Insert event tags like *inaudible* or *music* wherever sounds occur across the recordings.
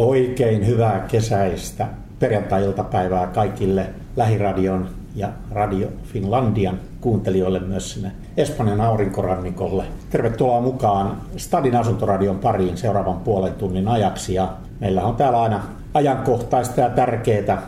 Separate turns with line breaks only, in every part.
Oikein hyvää kesäistä perjantai-iltapäivää kaikille Lähiradion ja Radio Finlandian kuuntelijoille myös sinne Espanjan aurinkorannikolle. Tervetuloa mukaan Stadin asuntoradion pariin seuraavan puolen tunnin ajaksi. Ja meillä on täällä aina ajankohtaista ja tärkeää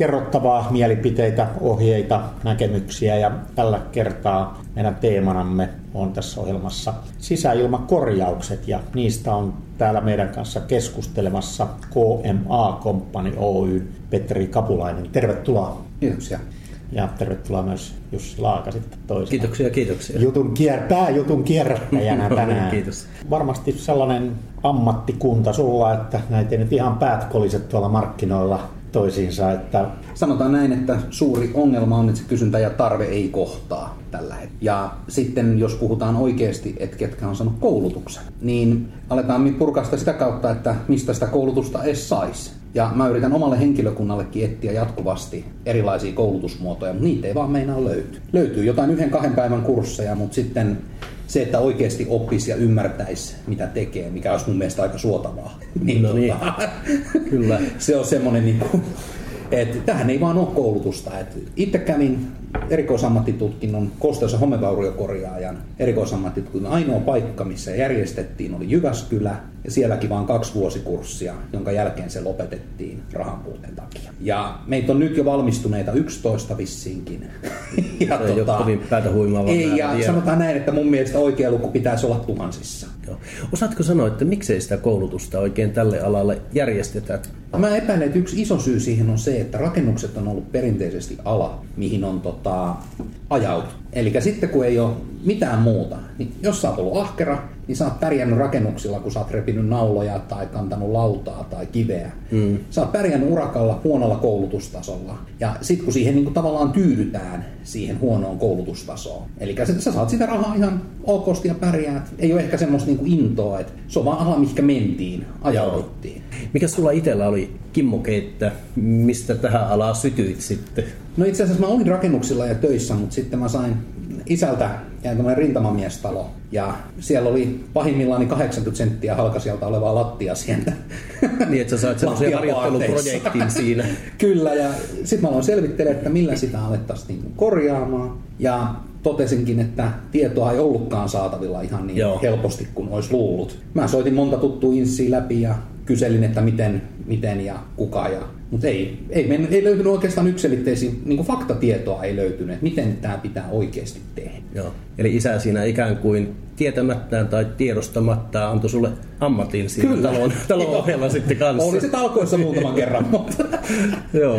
kerrottavaa, mielipiteitä, ohjeita, näkemyksiä ja tällä kertaa meidän teemanamme on tässä ohjelmassa sisäilmakorjaukset ja niistä on täällä meidän kanssa keskustelemassa KMA Company Oy Petteri Kapulainen. Tervetuloa.
Kiitoksia.
Ja tervetuloa myös Jussi Laaka sitten toisena.
Kiitoksia, kiitoksia.
Jutun kier, pääjutun kierrättäjänä *laughs* tänään.
Kiitos.
Varmasti sellainen ammattikunta sulla, että näitä ei nyt ihan päät tuolla markkinoilla toisiinsa. Että...
Sanotaan näin, että suuri ongelma on, että se kysyntä ja tarve ei kohtaa tällä hetkellä. Ja sitten jos puhutaan oikeasti, että ketkä on saanut koulutuksen, niin aletaan purkaa sitä, sitä kautta, että mistä sitä koulutusta edes saisi. Ja mä yritän omalle henkilökunnallekin etsiä jatkuvasti erilaisia koulutusmuotoja, mutta niitä ei vaan meinaa löytyy. Löytyy jotain yhden kahden päivän kursseja, mutta sitten se, että oikeasti oppisi ja ymmärtäisi, mitä tekee, mikä olisi mun mielestä aika suotavaa. *laughs*
Niin, no niin. *laughs*
Kyllä. se on semmoinen, niin kuin, että tähän ei vaan ole koulutusta. Että itse kävin erikoisammattitutkinnon kosteus- ja homevauriokorjaajan erikoisammattitutkinnon ainoa paikka, missä järjestettiin, oli Jyväskylä ja sielläkin vain kaksi vuosikurssia, jonka jälkeen se lopetettiin rahan puuteen takia. Ja meitä on nyt jo valmistuneita 11 vissiinkin. *laughs*
ja se tota, kovin päätä
Ei, ja vielä. sanotaan näin, että mun mielestä oikea luku pitäisi olla tuhansissa.
Joo. Osaatko sanoa, että miksei sitä koulutusta oikein tälle alalle järjestetään?
Mä epäilen, että yksi iso syy siihen on se, että rakennukset on ollut perinteisesti ala, mihin on tota, ajautu. Eli sitten kun ei ole mitään muuta, niin jos sä oot ollut ahkera, niin sä oot pärjännyt rakennuksilla, kun sä oot repinyt nauloja tai kantanut lautaa tai kiveä. Mm. Sä oot pärjännyt urakalla huonolla koulutustasolla. Ja sitten kun siihen niin kuin tavallaan tyydytään siihen huonoon koulutustasoon. Eli sä, sä saat sitä rahaa ihan okosti ja pärjäät. Ei ole ehkä semmoista niin kuin intoa, että se on vaan ala, mihinkä mentiin, ajauduttiin.
Mikä sulla itsellä oli kimmoke, että mistä tähän alaan sytyit sitten?
No itse asiassa mä olin rakennuksilla ja töissä, mutta sitten mä sain isältä ja tämmöinen rintamamiestalo. Ja siellä oli pahimmillaan 80 senttiä halkasijalta olevaa lattia sieltä. *laughs*
Niin, että sä sait semmoisen harjoitteluprojektin siinä. *laughs*
Kyllä, ja sitten mä aloin selvittele, että millä sitä alettaisiin niin korjaamaan. Ja totesinkin, että tietoa ei ollutkaan saatavilla ihan niin Joo. helposti kuin olisi luullut. Mä soitin monta tuttua inssiä läpi ja kyselin, että miten, miten ja kuka. Ja, mutta ei, ei, men, ei löytynyt oikeastaan yksilitteisiä, niin faktatietoa ei löytynyt, että miten tämä pitää oikeasti tehdä.
Joo. Eli isä siinä ikään kuin tietämättään tai tiedostamattaan antoi sulle ammatin siinä Kyllä. talon, talon ohella sitten kanssa.
Oli se talkoissa muutaman kerran, *laughs* mutta... Joo.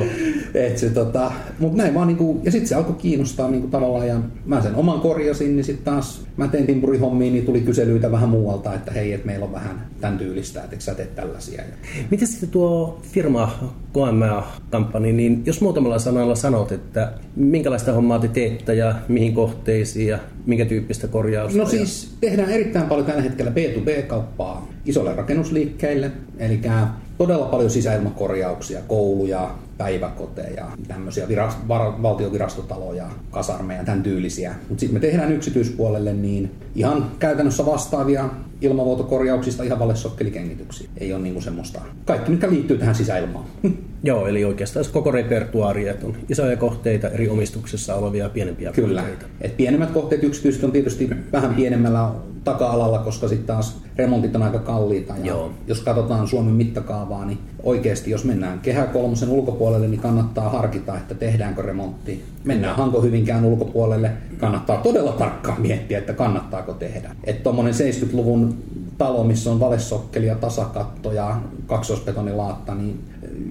Et se, tota, mut näin vaan niinku, ja sitten se alkoi kiinnostaa niinku tavallaan, ja mä sen oman korjasin, niin sitten taas mä tein timpurihommiin, niin tuli kyselyitä vähän muualta, että hei, että meillä on vähän tämän tyylistä, että sä teet tällaisia.
Miten sitten tuo firma KMA-kampanja, niin jos muutamalla sanalla sanot, että minkälaista hommaa te teette ja mihin kohteisiin ja minkä tyyppistä korjausta?
No siis tehdään erittäin paljon tällä hetkellä B2B-kauppaa isolle rakennusliikkeille, eli todella paljon sisäilmakorjauksia, kouluja, päiväkoteja, tämmöisiä virast, var, valtiovirastotaloja, kasarmeja, tämän tyylisiä. Mutta sitten me tehdään yksityispuolelle niin ihan käytännössä vastaavia ilmavuotokorjauksista ihan valesokkelikengityksiä. Ei ole niinku semmoista, kaikki mikä liittyy tähän sisäilmaan.
Joo, eli oikeastaan koko repertuaari, että on isoja kohteita eri omistuksessa olevia pienempiä
Kyllä. kohteita. Et pienemmät kohteet yksityiset on tietysti vähän pienemmällä taka-alalla, koska sitten taas remontit on aika kalliita. Ja Joo. Jos katsotaan Suomen mittakaavaa, niin oikeasti jos mennään Kehä kolmosen ulkopuolelle, niin kannattaa harkita, että tehdäänkö remontti. Mennään Hanko Hyvinkään ulkopuolelle, kannattaa todella tarkkaan miettiä, että kannattaako tehdä. Että tuommoinen 70-luvun talo, missä on valesokkeli ja tasakatto ja niin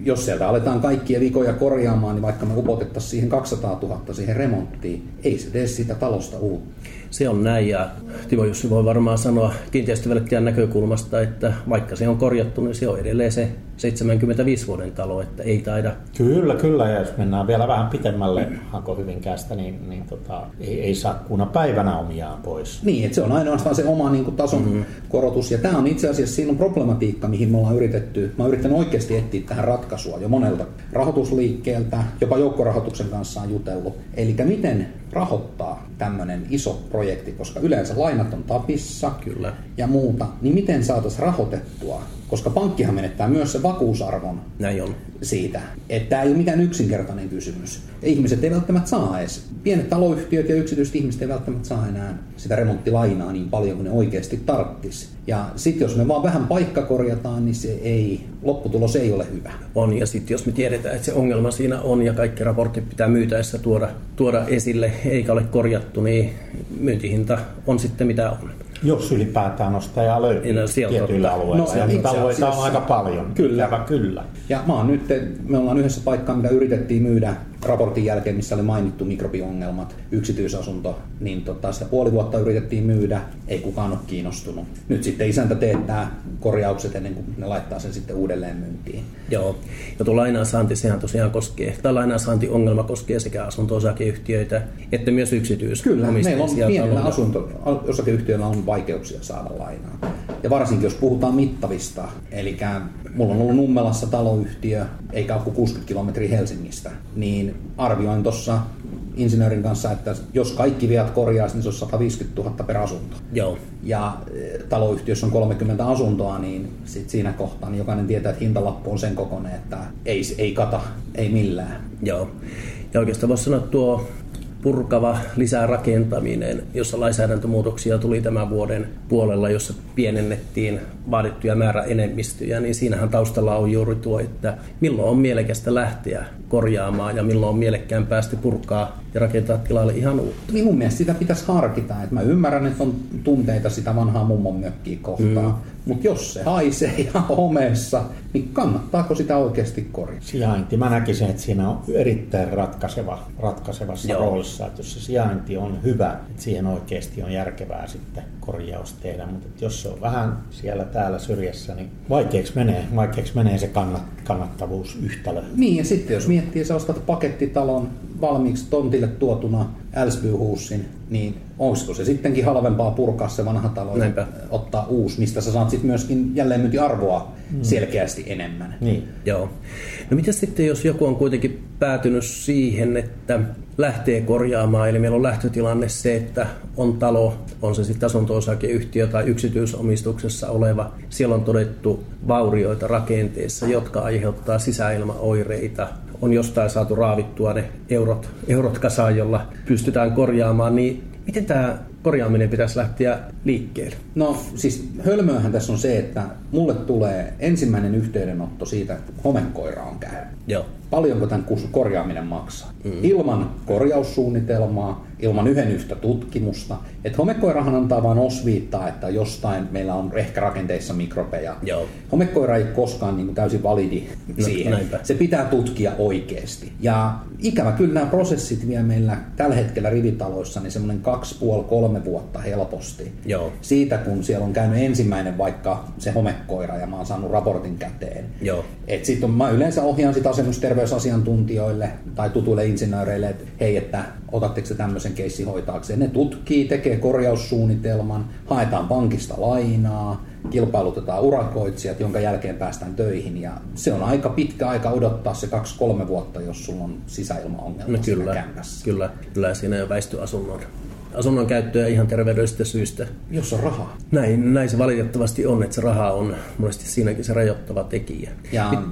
jos sieltä aletaan kaikkia vikoja korjaamaan, niin vaikka me upotettaisiin siihen 200 000 siihen remonttiin, ei se tee sitä talosta uutta
se on näin ja Timo Jussi voi varmaan sanoa kiinteistövelttäjän näkökulmasta, että vaikka se on korjattu, niin se on edelleen se 75 vuoden talo, että ei taida.
Kyllä, kyllä, ja jos mennään vielä vähän pitemmälle Hako Hyvinkäästä, niin, niin tota, ei, ei saa kuuna päivänä omiaan pois.
Niin, että se on ainoastaan se oma niin kuin, tason mm-hmm. korotus, ja tämä on itse asiassa siinä on problematiikka, mihin me ollaan yritetty, mä yritän oikeasti etsiä tähän ratkaisua jo monelta rahoitusliikkeeltä, jopa joukkorahoituksen kanssa on jutellut. Eli miten rahoittaa tämmöinen iso projekti, koska yleensä lainat on tapissa
Kyllä.
ja muuta, niin miten saataisiin rahoitettua koska pankkihan menettää myös se vakuusarvon
Näin on.
siitä. Että tämä ei ole mikään yksinkertainen kysymys. Ihmiset ei välttämättä saa edes. Pienet taloyhtiöt ja yksityiset ihmiset ei välttämättä saa enää sitä remonttilainaa niin paljon kuin ne oikeasti tarttisi. Ja sitten jos me vaan vähän paikka korjataan, niin se ei, lopputulos ei ole hyvä.
On, ja sitten jos me tiedetään, että se ongelma siinä on ja kaikki raportit pitää myytäessä tuoda, tuoda esille, eikä ole korjattu, niin myyntihinta on sitten mitä on.
Jos ylipäätään ostajaa löytyy
No, sieltä
tietyillä
totta.
alueilla.
No,
ja niitä alueita on aika paljon.
Kyllä.
Ikävä kyllä.
Ja mä oon nyt, me ollaan yhdessä paikkaa, mitä yritettiin myydä raportin jälkeen, missä oli mainittu mikrobiongelmat, yksityisasunto, niin tota, sitä puoli vuotta yritettiin myydä, ei kukaan ole kiinnostunut. Nyt sitten isäntä teettää korjaukset ennen kuin ne laittaa sen sitten uudelleen myyntiin.
Joo, ja tuo lainansaanti, sehän tosiaan koskee, tai lainansaantiongelma koskee sekä asunto-osakeyhtiöitä että myös
Kyllä, meillä on pienillä
taloja.
asunto-osakeyhtiöillä on vaikeuksia saada lainaa. Ja varsinkin jos puhutaan mittavista, eli mulla on ollut Nummelassa taloyhtiö, eikä ole kuin 60 kilometriä Helsingistä, niin arvioin tuossa insinöörin kanssa, että jos kaikki viat korjaisi, niin se olisi 150 000 per asunto.
Joo,
Ja eh, taloyhtiössä on 30 asuntoa, niin sit siinä kohtaa niin jokainen tietää, että hintalappu on sen kokoinen, että ei, ei kata, ei millään.
joo. Ja oikeastaan voisi sanoa että tuo purkava lisärakentaminen, jossa lainsäädäntömuutoksia tuli tämän vuoden puolella, jossa pienennettiin vaadittuja määräenemmistöjä, niin siinähän taustalla on juuri tuo, että milloin on mielekästä lähteä korjaamaan ja milloin on mielekkään päästä purkaa ja rakentaa tilalle ihan uutta.
Niin mun mielestä sitä pitäisi harkita. Et mä ymmärrän, että on tunteita sitä vanhaa mummon mökkiä kohtaan. Mm. Mutta jos se haisee *laughs* ja homeessa, niin kannattaako sitä oikeasti korjata?
Sijainti. Mä näkisin, että siinä on erittäin ratkaiseva, ratkaisevassa
Joo.
roolissa, että jos se sijainti on hyvä, että siihen oikeasti on järkevää sitten korjaus tehdä, mutta että jos se on vähän siellä täällä syrjässä, niin vaikeaksi menee, vaikeaksi menee se kannat, kannattavuusyhtälö.
Niin, ja sitten jos miettii, että sä ostat pakettitalon valmiiksi tontille tuotuna Älsbyhuusin, niin olisiko se sittenkin halvempaa purkaa se vanha talo ja
Näinpä.
ottaa uusi, mistä sä saat sitten myöskin jälleenmyyntiarvoa selkeästi enemmän.
Niin.
Joo. No mitä sitten, jos joku on kuitenkin päätynyt siihen, että lähtee korjaamaan, eli meillä on lähtötilanne se, että on talo, on se sitten asunto-osakeyhtiö tai yksityisomistuksessa oleva, siellä on todettu vaurioita rakenteessa, jotka aiheuttaa sisäilmaoireita, on jostain saatu raavittua ne eurot, eurot kasaan, jolla pystytään korjaamaan, niin miten tämä korjaaminen pitäisi lähteä liikkeelle?
No siis hölmöähän tässä on se, että mulle tulee ensimmäinen yhteydenotto siitä, että homekoira on käynyt.
Joo.
Paljonko tämän korjaaminen maksaa? Mm. Ilman korjaussuunnitelmaa, ilman yhden yhtä tutkimusta. Et homekoirahan antaa vain osviittaa, että jostain meillä on ehkä rakenteissa mikrobeja.
Joo.
Homekoira ei koskaan niin täysin validi
No,
siihen.
näinpä.
Se pitää tutkia oikeasti. Ja ikävä kyllä nämä prosessit vie meillä tällä hetkellä rivitaloissa niin semmoinen kaksi, puoli, kolme vuotta helposti.
Joo.
Siitä kun siellä on käynyt ensimmäinen vaikka se homekoira ja mä oon saanut raportin käteen.
Joo.
Et sit on, mä yleensä ohjaan sit asennusterveysasiantuntijoille tai tutuille insinööreille, että hei, että otatteko se tämmöisen keissin hoitaakseen. Ne tutkii, tekee korjaussuunnitelman, haetaan pankista lainaa, kilpailutetaan urakoitsijat, jonka jälkeen päästään töihin. Ja se on aika pitkä aika odottaa se kaksi-kolme vuotta, jos sulla on sisäilmaongelma
No kyllä,
kämpässä.
kyllä, kyllä siinä jo väistyy asunnon, asunnon käyttöä ihan terveydellisistä syistä.
Jos on rahaa.
Näin, näin se valitettavasti on, että se raha on monesti siinäkin se rajoittava tekijä.
Ja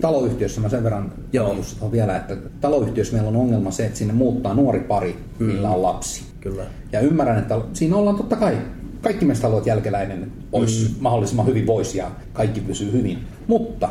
taloyhtiössä mä sen verran
Joo.
Vielä, että taloyhtiössä meillä on ongelma se, että sinne muuttaa nuori pari, millä on lapsi.
Kyllä.
Ja ymmärrän, että siinä ollaan totta kai, kaikki meistä haluavat että jälkeläinen olisi mm. mahdollisimman hyvin voisi ja kaikki pysyy hyvin. Mutta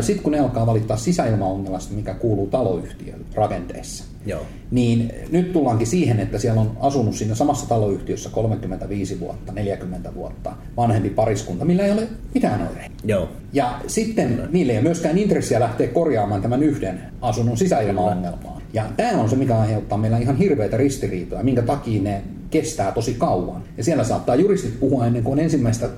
sitten kun ne alkaa valittaa sisäilmaongelmasta, mikä kuuluu taloyhtiön rakenteessa,
Joo.
niin nyt tullaankin siihen, että siellä on asunut siinä samassa taloyhtiössä 35 vuotta, 40 vuotta vanhempi pariskunta, millä ei ole mitään oireita.
Joo.
Ja sitten niille ei ole myöskään intressiä lähteä korjaamaan tämän yhden asunnon sisäilmaongelmaa. Ja tämä on se, mikä aiheuttaa meillä ihan hirveitä ristiriitoja, minkä takia ne kestää tosi kauan. Ja siellä saattaa juristit puhua ennen kuin on ensimmäistä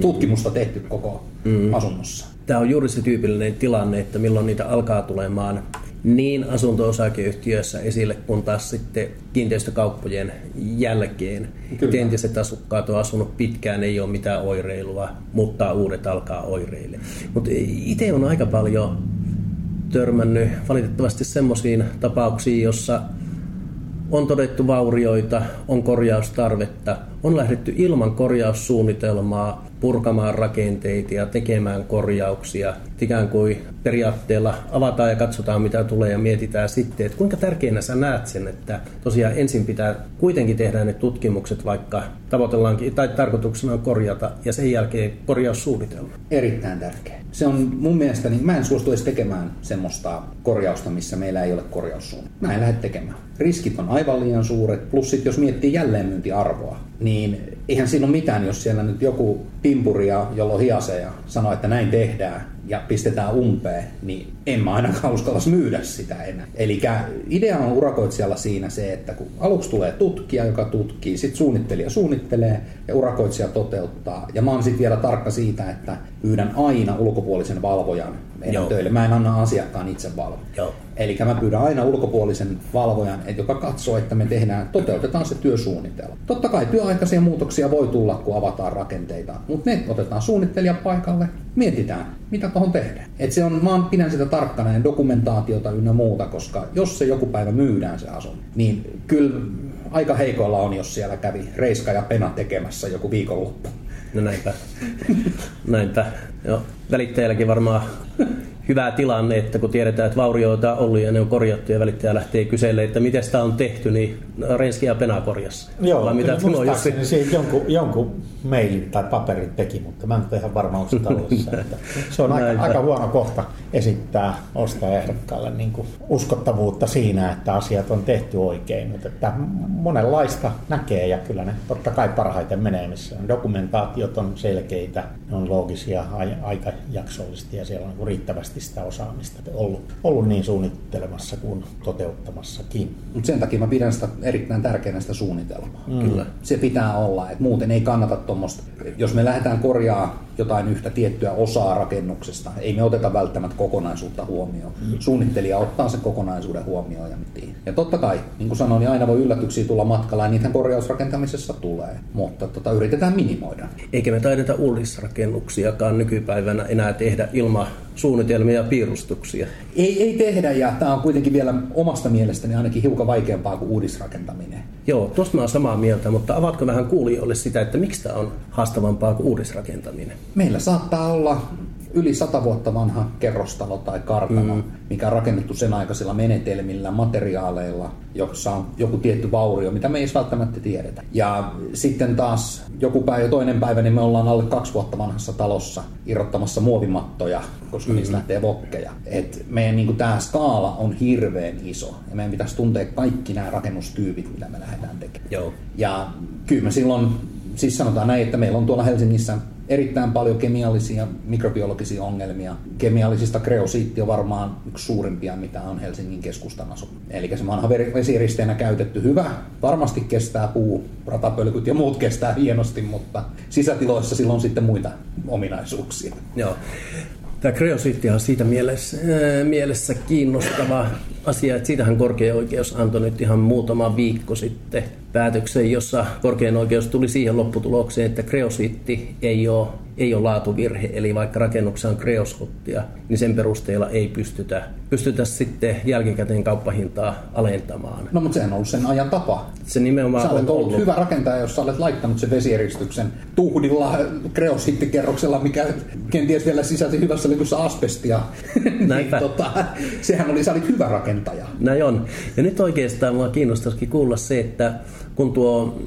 tutkimusta tehty koko asunnossa.
Tämä on juuri se tyypillinen tilanne, että milloin niitä alkaa tulemaan niin asunto-osakeyhtiöissä esille, kun taas sitten kiinteistökauppojen jälkeen.
Kyllä.
Entiset asukkaat on asunut pitkään, ei ole mitään oireilua, mutta uudet alkaa oireille. Mutta itse on aika paljon törmännyt valitettavasti semmoisiin tapauksiin, jossa on todettu vaurioita, on korjaustarvetta, on lähdetty ilman korjaussuunnitelmaa purkamaan rakenteita ja tekemään korjauksia. Ikään kuin periaatteella avataan ja katsotaan mitä tulee ja mietitään sitten, että kuinka tärkeänä sä näet sen, että tosiaan ensin pitää kuitenkin tehdä ne tutkimukset, vaikka tavoitellaankin tai tarkoituksena on korjata ja sen jälkeen korjaussuunnitelma.
Erittäin tärkeä. Se on mun mielestä, niin mä en suostu edes tekemään semmoista korjausta, missä meillä ei ole korjaussuunnitelma. Mä en lähde tekemään. Riskit on aivan liian suuret, plus sit jos miettii jälleenmyyntiarvoa, niin eihän siinä ole mitään, jos siellä nyt joku pimpuri, jolla on hiaseja, sanoo, että näin tehdään, ja pistetään umpeen, niin en mä ainakaan uskallas myydä sitä enää. Eli idea on urakoitsijalla siinä se, että kun aluksi tulee tutkija, joka tutkii, sitten suunnittelija suunnittelee ja urakoitsija toteuttaa. Ja mä oon sitten vielä tarkka siitä, että pyydän aina ulkopuolisen valvojan meidän Joo. töille. Mä en anna asiakkaan itse valvoa. Eli mä pyydän aina ulkopuolisen valvojan, joka katsoo, että me tehdään, toteutetaan se työsuunnitelma. Totta kai työaikaisia muutoksia voi tulla, kun avataan rakenteita, mutta me otetaan suunnittelija paikalle, mietitään, mitä tuohon tehdään. Et se on, mä pidän sitä tarkkana ja dokumentaatiota ynnä muuta, koska jos se joku päivä myydään se asunto, niin kyllä aika heikoilla on, jos siellä kävi Reiska ja Pena tekemässä joku viikonloppu.
No näinpä. näinpä. Joo. Välittäjälläkin varmaan hyvä tilanne, että kun tiedetään, että vaurioita on ollut ja ne on korjattu ja välittäjä lähtee kyselemään, että miten sitä on tehty, niin Renski ja Pena korjassa.
Joo, Vai mitä sulla on siitä jonkun, jonkun mailin tai paperin teki, mutta mä en ole ihan varma, talossa. *laughs* se on aika, aika, huono kohta esittää ostajaehdokkaalle niin kuin uskottavuutta siinä, että asiat on tehty oikein, mutta että monenlaista näkee ja kyllä ne totta kai parhaiten menee, missä dokumentaatiot on selkeitä, ne on loogisia, aikajaksollisesti ja siellä on riittävästi sitä osaamista ollut, ollut niin suunnittelemassa kuin toteuttamassakin.
Mutta sen takia mä pidän sitä erittäin tärkeänä sitä suunnitelmaa. Mm. Kyllä. Se pitää olla, että muuten ei kannata tuommoista. Jos me lähdetään korjaa jotain yhtä tiettyä osaa rakennuksesta, ei me oteta välttämättä kokonaisuutta huomioon. Mm. Suunnittelija ottaa sen kokonaisuuden huomioon ja mitiin. Ja totta kai, niin kuin sanoin, niin aina voi yllätyksiä tulla matkalla ja niitä korjausrakentamisessa tulee, mutta tota, yritetään minimoida.
Eikä me taideta uudisrakennuksiakaan nykypäivänä enää tehdä ilman suunnitelmia ja piirustuksia.
Ei, ei tehdä ja tämä on kuitenkin vielä omasta mielestäni ainakin hiukan vaikeampaa kuin uudisrakentaminen.
Joo, tuosta mä samaa mieltä, mutta avatko vähän kuulijoille sitä, että miksi tämä on haastavampaa kuin uudisrakentaminen?
Meillä saattaa olla yli sata vuotta vanha kerrostalo tai kartano, mm. mikä on rakennettu sen aikaisilla menetelmillä, materiaaleilla, jossa on joku tietty vaurio, mitä me ei välttämättä tiedetä. Ja sitten taas joku päivä, toinen päivä, niin me ollaan alle kaksi vuotta vanhassa talossa irrottamassa muovimattoja, koska mm-hmm. niistä lähtee vokkeja. Et meidän niin tämä skaala on hirveän iso, ja meidän pitäisi tuntea kaikki nämä rakennustyypit, mitä me lähdetään tekemään.
Joo.
Ja kyllä me silloin, siis sanotaan näin, että meillä on tuolla Helsingissä erittäin paljon kemiallisia, mikrobiologisia ongelmia. Kemiallisista kreosiitti on varmaan yksi suurimpia, mitä on Helsingin keskustan asu. Eli se vanha vesiristeenä käytetty hyvä. Varmasti kestää puu, ratapölkyt ja muut kestää hienosti, mutta sisätiloissa silloin sitten muita ominaisuuksia.
Joo. Tämä kreosiitti on siitä mielessä, äh, mielessä kiinnostava asia, että siitähän korkein oikeus antoi nyt ihan muutama viikko sitten päätöksen, jossa korkein oikeus tuli siihen lopputulokseen, että kreosiitti ei ole ei ole laatuvirhe, eli vaikka rakennuksessa on kreoskottia, niin sen perusteella ei pystytä, pystytä sitten jälkikäteen kauppahintaa alentamaan.
No mutta sehän on ollut sen ajan tapa.
Se nimenomaan
sä olet on ollut, ollut hyvä rakentaja, jos sä olet laittanut sen vesieristyksen tuhdilla kreosittikerroksella, mikä kenties vielä sisälti hyvässä likussa asbestia. *laughs* niin, tota, sehän oli, sä olit hyvä rakentaja.
Näin on. Ja nyt oikeastaan mua kiinnostaisikin kuulla se, että kun tuo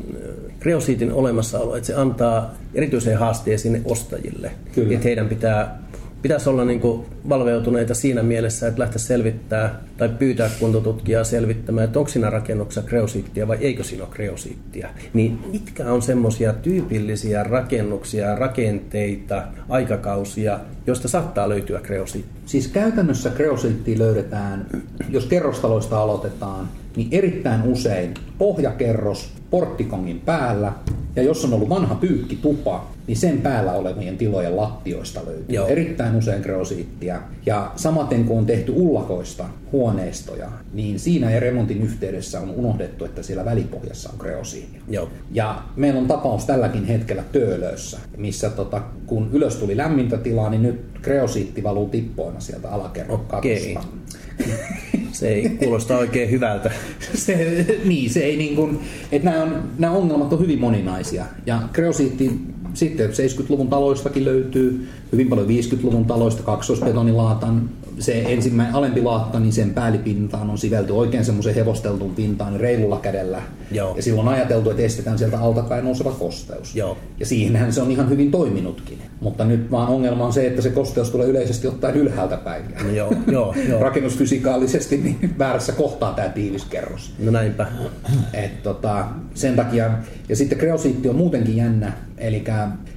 kreosiitin olemassaolo, että se antaa erityisen haasteen sinne ostajille. Kyllä. Että heidän pitää, pitäisi olla niin valveutuneita siinä mielessä, että lähteä selvittää tai pyytää kuntotutkijaa selvittämään, että onko siinä rakennuksessa kreosiittia vai eikö siinä ole kreosiittia. Niin mitkä on semmoisia tyypillisiä rakennuksia, rakenteita, aikakausia, joista saattaa löytyä kreosiitti?
Siis käytännössä kreosiittia löydetään, jos kerrostaloista aloitetaan, niin erittäin usein pohjakerros porttikongin päällä, ja jos on ollut vanha pyykkitupa, niin sen päällä olevien tilojen lattioista löytyy Joo. erittäin usein kreosiittia. Ja samaten kun on tehty ullakoista huoneistoja, niin siinä ja remontin yhteydessä on unohdettu, että siellä välipohjassa on kreosiinia.
Joo.
Ja meillä on tapaus tälläkin hetkellä Töölössä, missä tota, kun ylös tuli lämmintä tilaa, niin nyt kreosiitti valuu tippoina sieltä alakerran okay. katosta
se ei kuulosta oikein hyvältä. *laughs*
se, niin, se ei niin kuin, että nämä, on, nämä ongelmat on hyvin moninaisia. Ja kreosiitti sitten 70-luvun taloistakin löytyy, hyvin paljon 50-luvun taloista, kaksoisbetonilaatan, se ensimmäinen alempi laatta, niin sen päällipintaan on sivelty oikein semmoisen hevosteltun pintaan niin reilulla kädellä. Joo. Ja silloin on ajateltu, että estetään sieltä altapäin nouseva kosteus.
Joo.
Ja siihenhän se on ihan hyvin toiminutkin. Mutta nyt vaan ongelma on se, että se kosteus tulee yleisesti ottaen ylhäältä päin.
Joo, joo, joo.
Rakennusfysikaalisesti niin väärässä kohtaa tämä tiivis kerros.
No näinpä.
Et tota, sen takia, ja sitten kreosiitti on muutenkin jännä, eli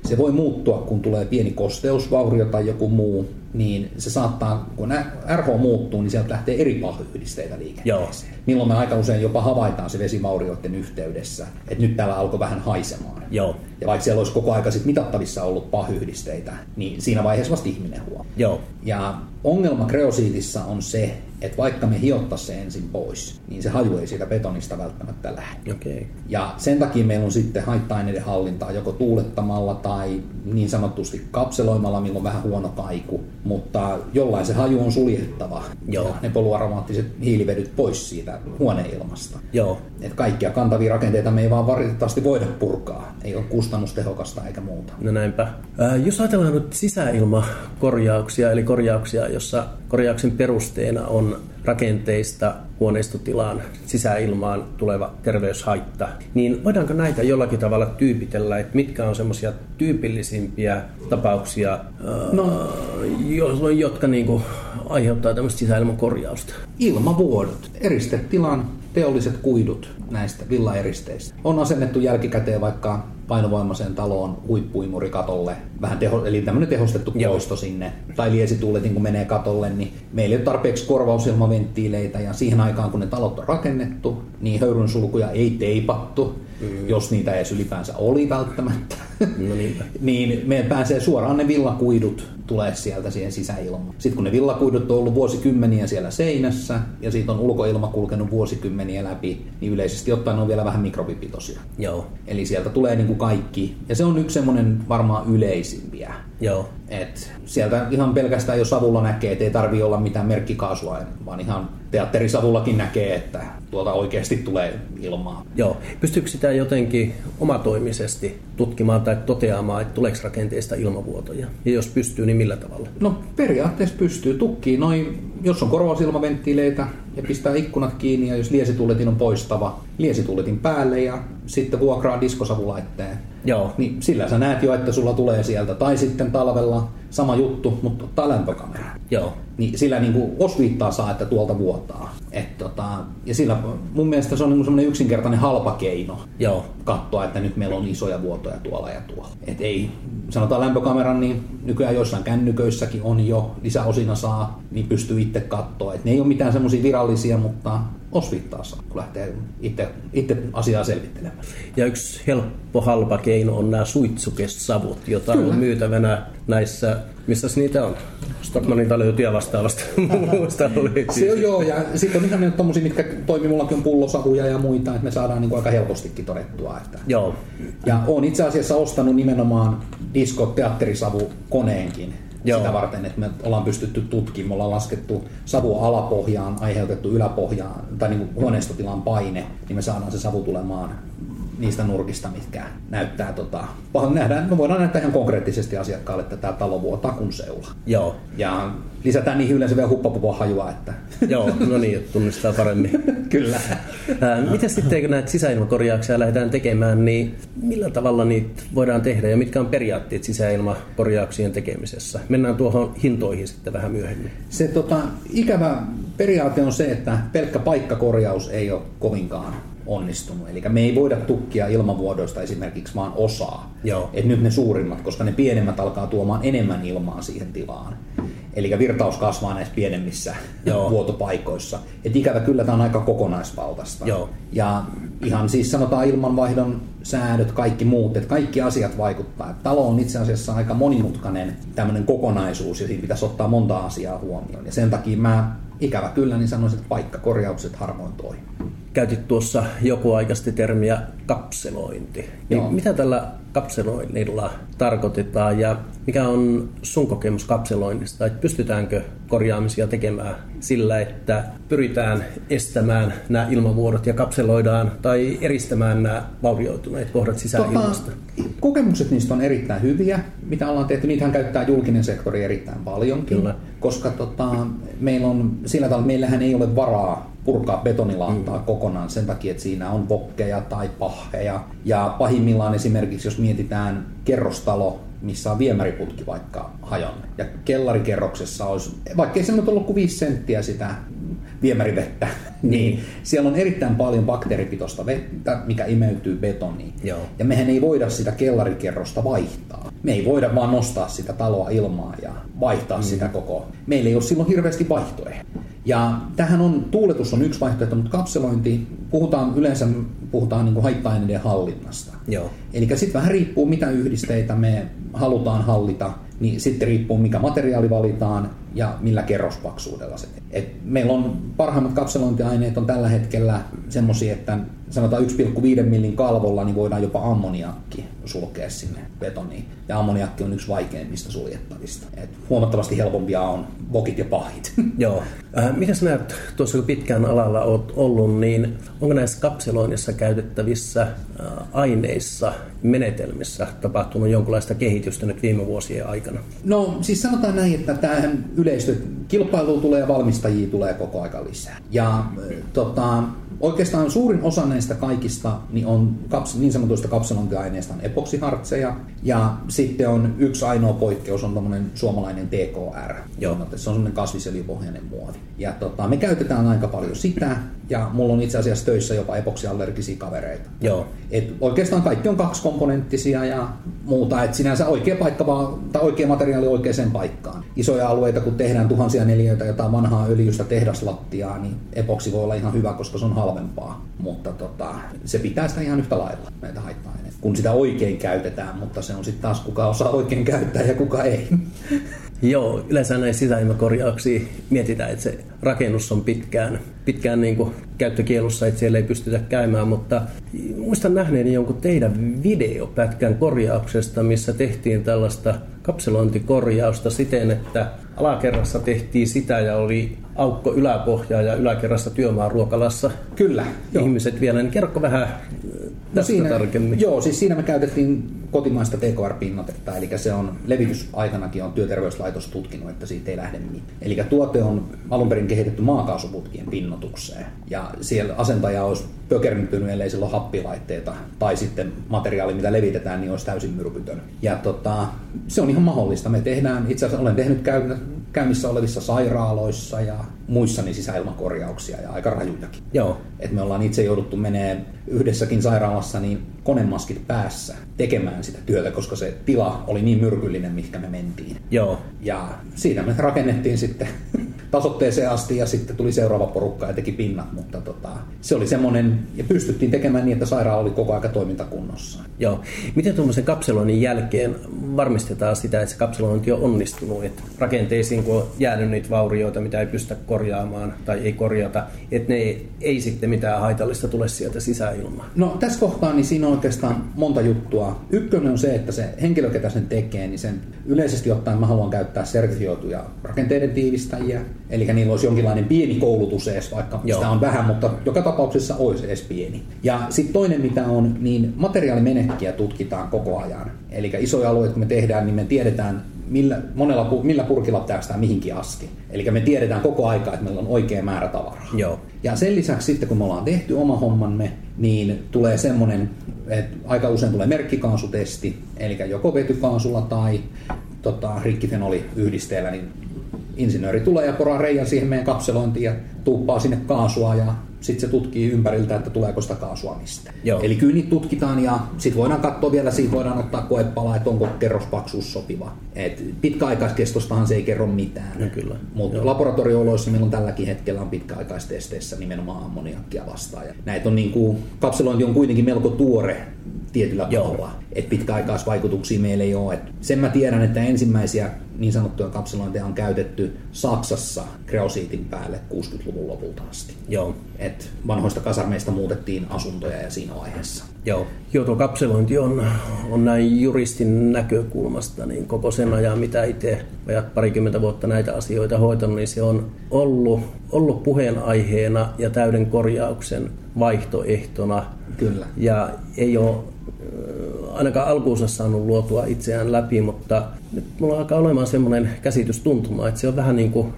se voi muuttua, kun tulee pieni kosteusvaurio tai joku muu, niin se saattaa, kun RH muuttuu, niin sieltä lähtee eri pahoyhdisteitä liikenteeseen. Joo. Milloin me aika usein jopa havaitaan se vesivaurioiden yhteydessä, että nyt täällä alkoi vähän haisemaan.
Joo.
Ja vaikka siellä olisi koko aika sit mitattavissa ollut pahoyhdisteitä, niin siinä vaiheessa vasta ihminen huomaa.
Joo.
Ja ongelma kreosiitissa on se, että vaikka me hiottaisiin se ensin pois, niin se haju ei siitä betonista välttämättä lähde.
Okay.
Ja sen takia meillä on sitten haitta-aineiden hallintaa joko tuulettamalla tai niin sanotusti kapseloimalla, milloin on vähän huono kaiku, mutta jollain se haju on suljettava.
Joo.
Ja ne poluaromaattiset hiilivedyt pois siitä huoneilmasta.
Joo.
Et kaikkia kantavia rakenteita me ei vaan valitettavasti voida purkaa. Ei ole kustannustehokasta eikä muuta.
No näinpä. Äh, jos ajatellaan nyt sisäilmakorjauksia, eli korjauksia, jossa korjauksen perusteena on um, rakenteista huoneistotilaan sisäilmaan tuleva terveyshaitta, niin voidaanko näitä jollakin tavalla tyypitellä, että mitkä on semmoisia tyypillisimpiä tapauksia, no. jotka niin kuin aiheuttaa tämmöistä sisäilman korjausta?
Ilmavuodot, eristetilan teolliset kuidut näistä villaeristeistä. On asennettu jälkikäteen vaikka painovoimaiseen taloon huippuimuri katolle, vähän teho, eli tämmöinen tehostettu poisto sinne, tai liesituulet niin kun menee katolle, niin meillä ei ole tarpeeksi korvausilmaventtiileitä, ja siihen aikaan kun ne talot on rakennettu, niin höyryn sulkuja ei teipattu, mm. jos niitä edes ylipäänsä oli välttämättä.
No *laughs*
niin me pääsee suoraan ne villakuidut tulee sieltä siihen sisäilmaan. Sitten kun ne villakuidut on ollut vuosikymmeniä siellä seinässä ja siitä on ulkoilma kulkenut vuosikymmeniä läpi, niin yleisesti ottaen on vielä vähän mikrobipitoisia.
Joo.
Eli sieltä tulee niin kuin kaikki. Ja se on yksi semmoinen varmaan yleisimpiä.
Joo.
Et sieltä ihan pelkästään jo savulla näkee, että ei tarvi olla mitään merkkikaasua, vaan ihan teatterisavullakin näkee, että tuolta oikeasti tulee ilmaa.
Joo. Pystyykö sitä jotenkin omatoimisesti tutkimaan tai toteamaan, että tuleeko rakenteesta ilmavuotoja? Ja jos pystyy, niin millä tavalla?
No periaatteessa pystyy. Tukkii noin, jos on korvausilmaventtiileitä ja pistää ikkunat kiinni ja jos liesituuletin on poistava, liesituuletin päälle ja sitten vuokraa diskosavulaitteen.
Joo.
Niin sillä sä näet jo, että sulla tulee sieltä. Tai sitten talvella sama juttu, mutta ottaa lämpökamera.
Joo.
Niin sillä niin kuin osviittaa saa, että tuolta vuotaa. Et tota, ja sillä mun mielestä se on niin semmoinen yksinkertainen halpa keino
Joo.
Katsoa, että nyt meillä on isoja vuotoja tuolla ja tuolla. Et ei, sanotaan lämpökameran, niin nykyään joissain kännyköissäkin on jo lisäosina saa, niin pystyy itse katsoa. Et ne ei ole mitään semmoisia virallisia, mutta osvittaa saa, kun lähtee itse, itse asiaa selvittelemään.
Ja yksi helppo, halpa keino on nämä suitsukesavut, joita Kyllä. on myytävänä näissä, missä niitä on? Stockmanilta löytyy ja vastaavasta *laughs* muusta
Se on joo, ja sitten on ihan tommosia, mitkä toimii, mullakin on pullosavuja ja muita, että me saadaan niin kuin aika helpostikin todettua. Että...
Joo.
Ja on itse asiassa ostanut nimenomaan disko-teatterisavu koneenkin, Joo. sitä varten, että me ollaan pystytty tutkimaan, me ollaan laskettu savua alapohjaan, aiheutettu yläpohjaan tai niin kuin huoneistotilan paine, niin me saadaan se savu tulemaan niistä nurkista, mitkä näyttää, tota, nähdään, me voidaan näyttää ihan konkreettisesti asiakkaalle, että tämä talo vuotaa kun seula.
Joo.
Ja lisätään niihin yleensä vielä huppapupoa hajua. Että...
Joo, no niin, tunnistaa paremmin. *laughs*
Kyllä.
Miten sitten, kun näitä sisäilmakorjauksia lähdetään tekemään, niin millä tavalla niitä voidaan tehdä ja mitkä on periaatteet sisäilmakorjauksien tekemisessä? Mennään tuohon hintoihin sitten vähän myöhemmin.
Se tota, ikävä periaate on se, että pelkkä paikkakorjaus ei ole kovinkaan onnistunut. Eli me ei voida tukkia ilmavuodoista esimerkiksi vaan osaa.
Joo.
Et nyt ne suurimmat, koska ne pienemmät alkaa tuomaan enemmän ilmaa siihen tilaan. Eli virtaus kasvaa näissä pienemmissä *laughs* Joo. vuotopaikoissa. Et ikävä kyllä tämä on aika kokonaisvaltaista.
Joo.
Ja ihan siis sanotaan ilmanvaihdon säädöt, kaikki muut, että kaikki asiat vaikuttaa. Talo on itse asiassa aika monimutkainen tämmöinen kokonaisuus ja siinä pitäisi ottaa monta asiaa huomioon. Ja sen takia mä ikävä kyllä niin sanoisin, että paikkakorjaukset harvoin toimii.
Käytit tuossa joku aikaisesti termiä kapselointi. Niin mitä tällä kapseloinnilla tarkoitetaan ja mikä on sun kokemus kapseloinnista? Että pystytäänkö korjaamisia tekemään sillä, että pyritään estämään nämä ilmavuodot ja kapseloidaan tai eristämään nämä vaurioituneet kohdat sisäilmasta?
Tota, kokemukset niistä on erittäin hyviä, mitä ollaan tehty. Niitähän käyttää julkinen sektori erittäin paljonkin, Kyllä. koska tota, meillä on sillä tavalla, meillähän ei ole varaa purkaa betonilantaa mm. kokonaan sen takia, että siinä on vokkeja tai paheja. Ja pahimmillaan esimerkiksi, jos mietitään kerrostalo, missä on viemäriputki vaikka hajonnut. Ja kellarikerroksessa olisi, vaikka ei se nyt ollut kuin 5 senttiä sitä viemärivettä, *laughs* niin. niin siellä on erittäin paljon bakteeripitoista vettä, mikä imeytyy betoniin. Joo. Ja mehän ei voida sitä kellarikerrosta vaihtaa. Me ei voida vaan nostaa sitä taloa ilmaa ja vaihtaa mm. sitä koko. Meillä ei ole silloin hirveästi vaihtoehtoja. Ja tähän on, tuuletus on yksi vaihtoehto, mutta kapselointi, puhutaan yleensä puhutaan niin haitta-aineiden hallinnasta. Joo. Eli sitten vähän riippuu, mitä yhdisteitä me halutaan hallita, niin sitten riippuu, mikä materiaali valitaan ja millä kerrospaksuudella se. Et meillä on parhaimmat kapselointiaineet on tällä hetkellä semmoisia, että sanotaan 1,5 millin kalvolla, niin voidaan jopa ammoniakki sulkea sinne betoniin. Ja ammoniakki on yksi vaikeimmista suljettavista. Et huomattavasti helpompia on vokit ja pahit. *laughs*
Joo. Äh, mitä sä näet, tuossa kun pitkään alalla olet ollut, niin onko näissä kapseloinnissa käytettävissä äh, aineissa, menetelmissä tapahtunut jonkinlaista kehitystä nyt viime vuosien aikana?
No siis sanotaan näin, että tämähän yleistö, kilpailu tulee ja valmistajia tulee koko aika lisää. Ja tota, Oikeastaan suurin osa näistä kaikista niin on kaps, niin sanotuista kapselointiaineista on epoksihartseja ja sitten on yksi ainoa poikkeus on tämmöinen suomalainen TKR. Joo. Se on semmoinen kasvisöljypohjainen muovi. Ja tota, me käytetään aika paljon sitä ja mulla on itse asiassa töissä jopa epoksiallergisia kavereita. Joo. Et oikeastaan kaikki on kaksikomponenttisia ja muuta, että sinänsä oikea paikka vaan, tai oikea materiaali oikeaan paikkaan. Isoja alueita, kun tehdään tuhansia neliöitä jotain vanhaa öljystä tehdaslattiaa, niin epoksi voi olla ihan hyvä, koska se on halvempaa. Mutta tota, se pitää sitä ihan yhtä lailla, näitä haittaa kun sitä oikein käytetään, mutta se on sitten taas kuka osaa oikein käyttää ja kuka ei.
Joo, yleensä näin sisäilmakorjauksia mietitään, että se rakennus on pitkään, pitkään niin kuin käyttökielussa, että siellä ei pystytä käymään, mutta muistan nähneeni jonkun teidän videopätkän korjauksesta, missä tehtiin tällaista kapselointikorjausta siten, että alakerrassa tehtiin sitä ja oli aukko yläpohjaa ja yläkerrassa työmaa ruokalassa.
Kyllä.
Ihmiset joo. vielä, niin kerro vähän no
siinä, tarkemmin. Joo, siis siinä me käytettiin kotimaista TKR-pinnotetta, eli se on levitysaikanakin on työterveyslaitos tutkinut, että siitä ei lähde mitään. Eli tuote on alun perin kehitetty maakaasuputkien pinnotukseen, ja siellä asentaja olisi pökernyttynyt, ellei sillä ole happilaitteita, tai sitten materiaali, mitä levitetään, niin olisi täysin myrkytön. Ja tota, se on ihan mahdollista. Me tehdään, itse asiassa olen tehnyt käynnissä olevissa sairaaloissa ja muissa niin sisäilmakorjauksia ja aika rajujakin. Joo. Et me ollaan itse jouduttu menee yhdessäkin sairaalassa niin konemaskit päässä tekemään sitä työtä, koska se tila oli niin myrkyllinen, mihinkä me mentiin. Joo. Ja siinä me rakennettiin sitten tasotteeseen asti ja sitten tuli seuraava porukka ja teki pinnat, mutta tota, se oli semmoinen, ja pystyttiin tekemään niin, että sairaala oli koko aika toimintakunnossa.
Joo. Miten tuommoisen kapseloinnin jälkeen varmistetaan sitä, että se kapselointi on onnistunut, että rakenteisiin kun on jäänyt niitä vaurioita, mitä ei pystytä korjaamaan tai ei korjata, että ne ei, ei sitten mitään haitallista tule sieltä sisäilmaan?
No tässä kohtaa niin siinä on oikeastaan monta juttua. Ykkönen on se, että se henkilö, ketä sen tekee, niin sen yleisesti ottaen mä haluan käyttää sertifioituja rakenteiden tiivistäjiä, Eli niillä olisi jonkinlainen pieni koulutus edes, vaikka Joo. sitä on vähän, mutta joka tapauksessa olisi edes pieni. Ja sitten toinen mitä on, niin materiaalimenekkiä tutkitaan koko ajan. Eli isoja alueita kun me tehdään, niin me tiedetään millä, monella, millä purkilla päästään mihinkin asti. Eli me tiedetään koko aika, että meillä on oikea määrä tavaraa. Joo. Ja sen lisäksi sitten, kun me ollaan tehty oma hommamme, niin tulee semmoinen, että aika usein tulee merkkikaasutesti, eli joko vetykaasulla tai tota, rikkifenoliyhdisteellä, niin insinööri tulee ja poraa reijan siihen meidän kapselointiin ja tuuppaa sinne kaasua ja sitten se tutkii ympäriltä, että tuleeko sitä kaasua mistä. Joo. Eli kyllä niitä tutkitaan ja sitten voidaan katsoa vielä, siitä voidaan ottaa koepala, että onko kerrospaksuus sopiva. Et pitkäaikaiskestostahan se ei kerro mitään. No kyllä. Mutta laboratoriooloissa meillä on tälläkin hetkellä on pitkäaikaistesteissä nimenomaan ammoniakkia vastaan. Ja näitä on niin kuin, kapselointi on kuitenkin melko tuore tietyllä tavalla. Että pitkäaikaisvaikutuksia meillä ei ole. Et sen mä tiedän, että ensimmäisiä niin sanottuja kapselointeja on käytetty Saksassa kreosiitin päälle 60-luvun lopulta asti.
Joo.
Et vanhoista kasarmeista muutettiin asuntoja ja siinä vaiheessa.
Joo. Joo, tuo kapselointi on, on näin juristin näkökulmasta, niin koko sen ajan, mitä itse vajat parikymmentä vuotta näitä asioita hoitanut, niin se on ollut, ollut puheenaiheena ja täyden korjauksen vaihtoehtona.
Kyllä.
Ja ei ole ainakaan alkuunsa saanut luotua itseään läpi, mutta nyt mulla alkaa olemaan semmoinen käsitys tuntuma, että se on vähän niin kuin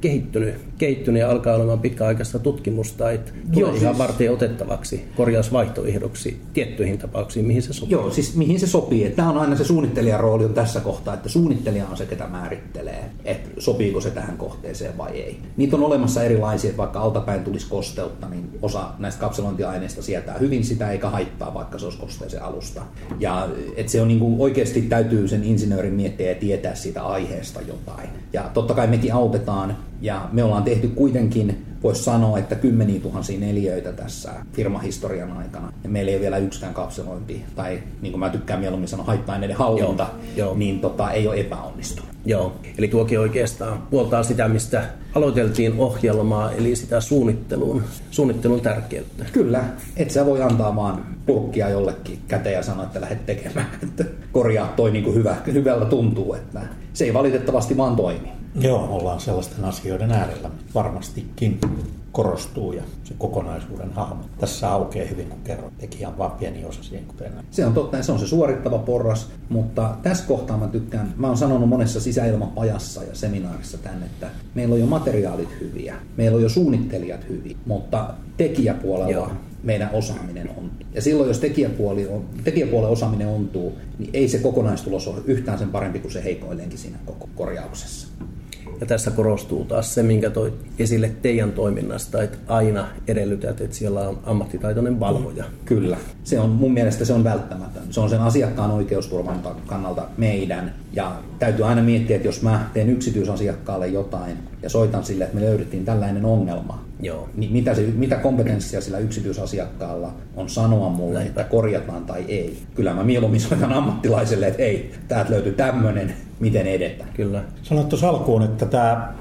kehittynyt, kehittynyt ja alkaa olemaan pitkäaikaista tutkimusta, että tulee Joo, ihan siis... varten otettavaksi korjausvaihtoehdoksi tiettyihin tapauksiin, mihin se sopii.
Joo, siis mihin se sopii. Tämä on aina se suunnittelijan rooli on tässä kohtaa, että suunnittelija on se, ketä määrittelee, että sopiiko se tähän kohteeseen vai ei. Niitä on olemassa erilaisia, että vaikka altapäin tulisi kosteutta, niin osa näistä kapselointiaineista sietää hyvin sitä eikä haittaa, vaikka se olisi kosteeseen alusta. Ja että se on niin kuin, oikeasti täytyy sen insinöörin miettiä ja tietää siitä aiheesta jotain. Ja totta kai mekin autetaan ja me ollaan tehty kuitenkin, voisi sanoa, että kymmeniä tuhansia neliöitä tässä firmahistorian aikana. Ja meillä ei ole vielä yksikään kapselointi, tai niin kuin mä tykkään mieluummin sanoa, haitta-aineiden hallinta, joo, joo. niin tota, ei ole epäonnistunut.
Joo, eli tuokin oikeastaan puoltaa sitä, mistä aloiteltiin ohjelmaa, eli sitä suunnittelun, suunnittelun tärkeyttä.
Kyllä, et sä voi antaa vaan purkkia jollekin käteen ja sanoa, että lähdet tekemään, *laughs* että korjaa toi niin kuin hyvä, hyvältä tuntuu, että se ei valitettavasti vaan toimi.
Joo, ollaan sellaisten asioiden äärellä varmastikin korostuu ja se kokonaisuuden hahmo tässä aukeaa hyvin, kun kerrot. Tekijä on vain pieni osa siihen, kuten
Se on totta, se on se suorittava porras, mutta tässä kohtaa mä tykkään, mä oon sanonut monessa sisäilmapajassa ja seminaarissa tänne, että meillä on jo materiaalit hyviä, meillä on jo suunnittelijat hyviä, mutta tekijäpuolella Joo meidän osaaminen on. Ja silloin, jos tekijäpuoli on, tekijäpuolen osaaminen ontuu, niin ei se kokonaistulos ole yhtään sen parempi kuin se heikoillenkin siinä koko korjauksessa.
Ja tässä korostuu taas se, minkä toi esille teidän toiminnasta, että aina edellytät, että siellä on ammattitaitoinen valvoja.
Kyllä. Se on, mun mielestä se on välttämätön. Se on sen asiakkaan oikeusturvan kannalta meidän. Ja täytyy aina miettiä, että jos mä teen yksityisasiakkaalle jotain ja soitan sille, että me löydettiin tällainen ongelma,
Joo.
niin mitä, se, mitä kompetenssia sillä yksityisasiakkaalla on sanoa mulle, Näinpä. että korjataan tai ei. Kyllä mä mieluummin soitan ammattilaiselle, että ei, täältä löytyy tämmöinen, miten edetään.
Kyllä.
Sanoit tuossa alkuun, että tämä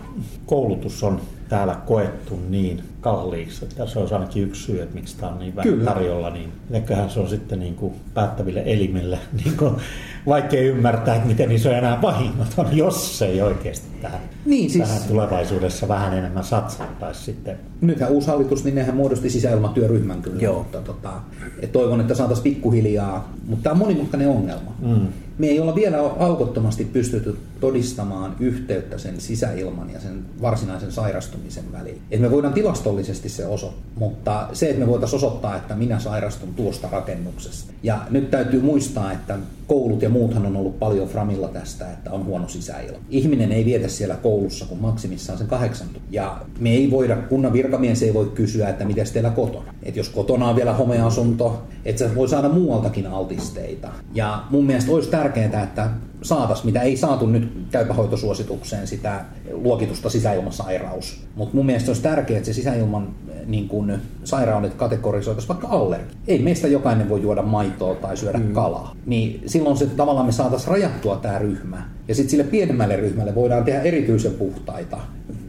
koulutus on täällä koettu niin kalliiksi, että se on ainakin yksi syy, että miksi tämä on niin vähän tarjolla, niin mitenköhän se on sitten niin kuin päättäville elimille *laughs* niin kuin vaikea ymmärtää, että miten iso enää vahingot on, jos se ei oikeasti tähän, niin, siis... tähän tulevaisuudessa vähän enemmän satsattaisi sitten.
Nythän uusi hallitus, niin nehän muodosti sisäilmatyöryhmän kyllä, Joo. mutta tota, et toivon, että saataisiin pikkuhiljaa, mutta tämä on monimutkainen ongelma. Mm. Me ei olla vielä aukottomasti pystytty todistamaan yhteyttä sen sisäilman ja sen varsinaisen sairastumisen väliin. Et me voidaan tilastollisesti se osoittaa, mutta se, että me voitaisiin osoittaa, että minä sairastun tuosta rakennuksesta. Ja nyt täytyy muistaa, että koulut ja muuthan on ollut paljon framilla tästä, että on huono sisäilma. Ihminen ei vietä siellä koulussa kuin maksimissaan sen kahdeksan Ja me ei voida, kunnan virkamies ei voi kysyä, että miten teillä kotona. Että jos kotona on vielä homeasunto, että se voi saada muualtakin altisteita. Ja mun mielestä olisi tärkeää, että saatas, mitä ei saatu nyt käypähoitosuositukseen sitä luokitusta sisäilmasairaus. Mutta mun mielestä olisi tärkeää, että se sisäilman niin kun, sairaudet kategorisoitaisiin vaikka allergi. Ei meistä jokainen voi juoda maitoa tai syödä mm. kalaa. Niin silloin se tavallaan me saataisiin rajattua tämä ryhmä. Ja sitten sille pienemmälle ryhmälle voidaan tehdä erityisen puhtaita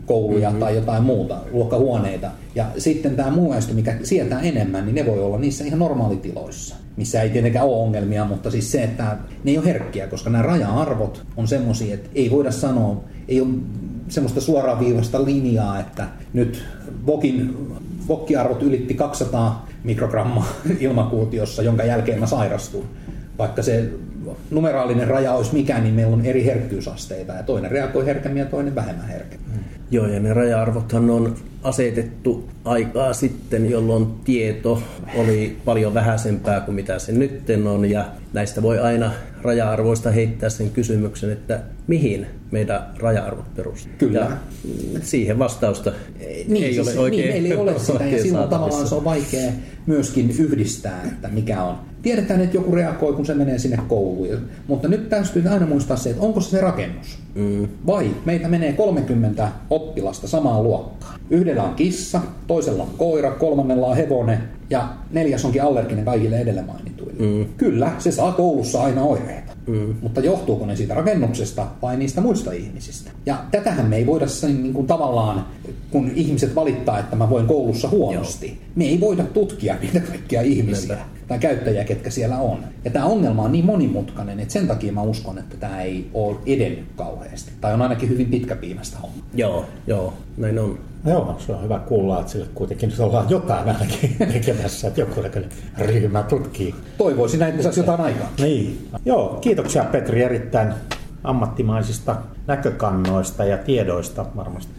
kouluja mm-hmm. tai jotain muuta, luokkahuoneita. Ja sitten tämä muu väestö, mikä sietää enemmän, niin ne voi olla niissä ihan normaalitiloissa missä ei tietenkään ole ongelmia, mutta siis se, että ne ei ole herkkiä, koska nämä raja-arvot on semmoisia, että ei voida sanoa, ei ole semmoista suoraviivasta linjaa, että nyt Vokin, Vokkiarvot ylitti 200 mikrogrammaa *laughs* ilmakuutiossa, jonka jälkeen mä sairastun. Vaikka se numeraalinen raja olisi mikä, niin meillä on eri herkkyysasteita ja toinen reagoi herkemmin ja toinen vähemmän herkemmin.
Joo, ja ne raja-arvothan on asetettu aikaa sitten, jolloin tieto oli paljon vähäisempää kuin mitä se nyt on, ja näistä voi aina raja-arvoista heittää sen kysymyksen, että mihin meidän raja-arvot perustuvat.
Kyllä.
Ja siihen vastausta
niin, ei siis, ole oikein Niin, ei ole sitä, ja silloin tavallaan se on vaikea myöskin yhdistää, että mikä on. Tiedetään, että joku reagoi, kun se menee sinne kouluun, mutta nyt täytyy aina muistaa se, että onko se se rakennus. Mm. Vai meitä menee 30 oppilasta samaan luokkaan. Yhdellä on kissa, toisella on koira, kolmannella on hevonen ja neljäs onkin allerginen kaikille edellä mainituille Mm. Kyllä, se saa koulussa aina oireita. Mm. Mutta johtuuko ne siitä rakennuksesta vai niistä muista ihmisistä? Ja tätähän me ei voida niin kuin tavallaan, kun ihmiset valittaa, että mä voin koulussa huonosti, Joo. me ei voida tutkia niitä kaikkia ihmisiä tai käyttäjiä, ketkä siellä on. Ja tämä ongelma on niin monimutkainen, että sen takia mä uskon, että tämä ei ole edennyt kauheasti. Tai on ainakin hyvin pitkäpiimästä homma.
Joo, joo, näin on.
Joo, se on hyvä kuulla, että sille kuitenkin nyt ollaan jotain ainakin *laughs* tekemässä, että joku ryhmä tutkii.
Toivoisin näin, että saisi jotain aikaa.
Niin. Joo, kiitoksia Petri erittäin ammattimaisista näkökannoista ja tiedoista varmasti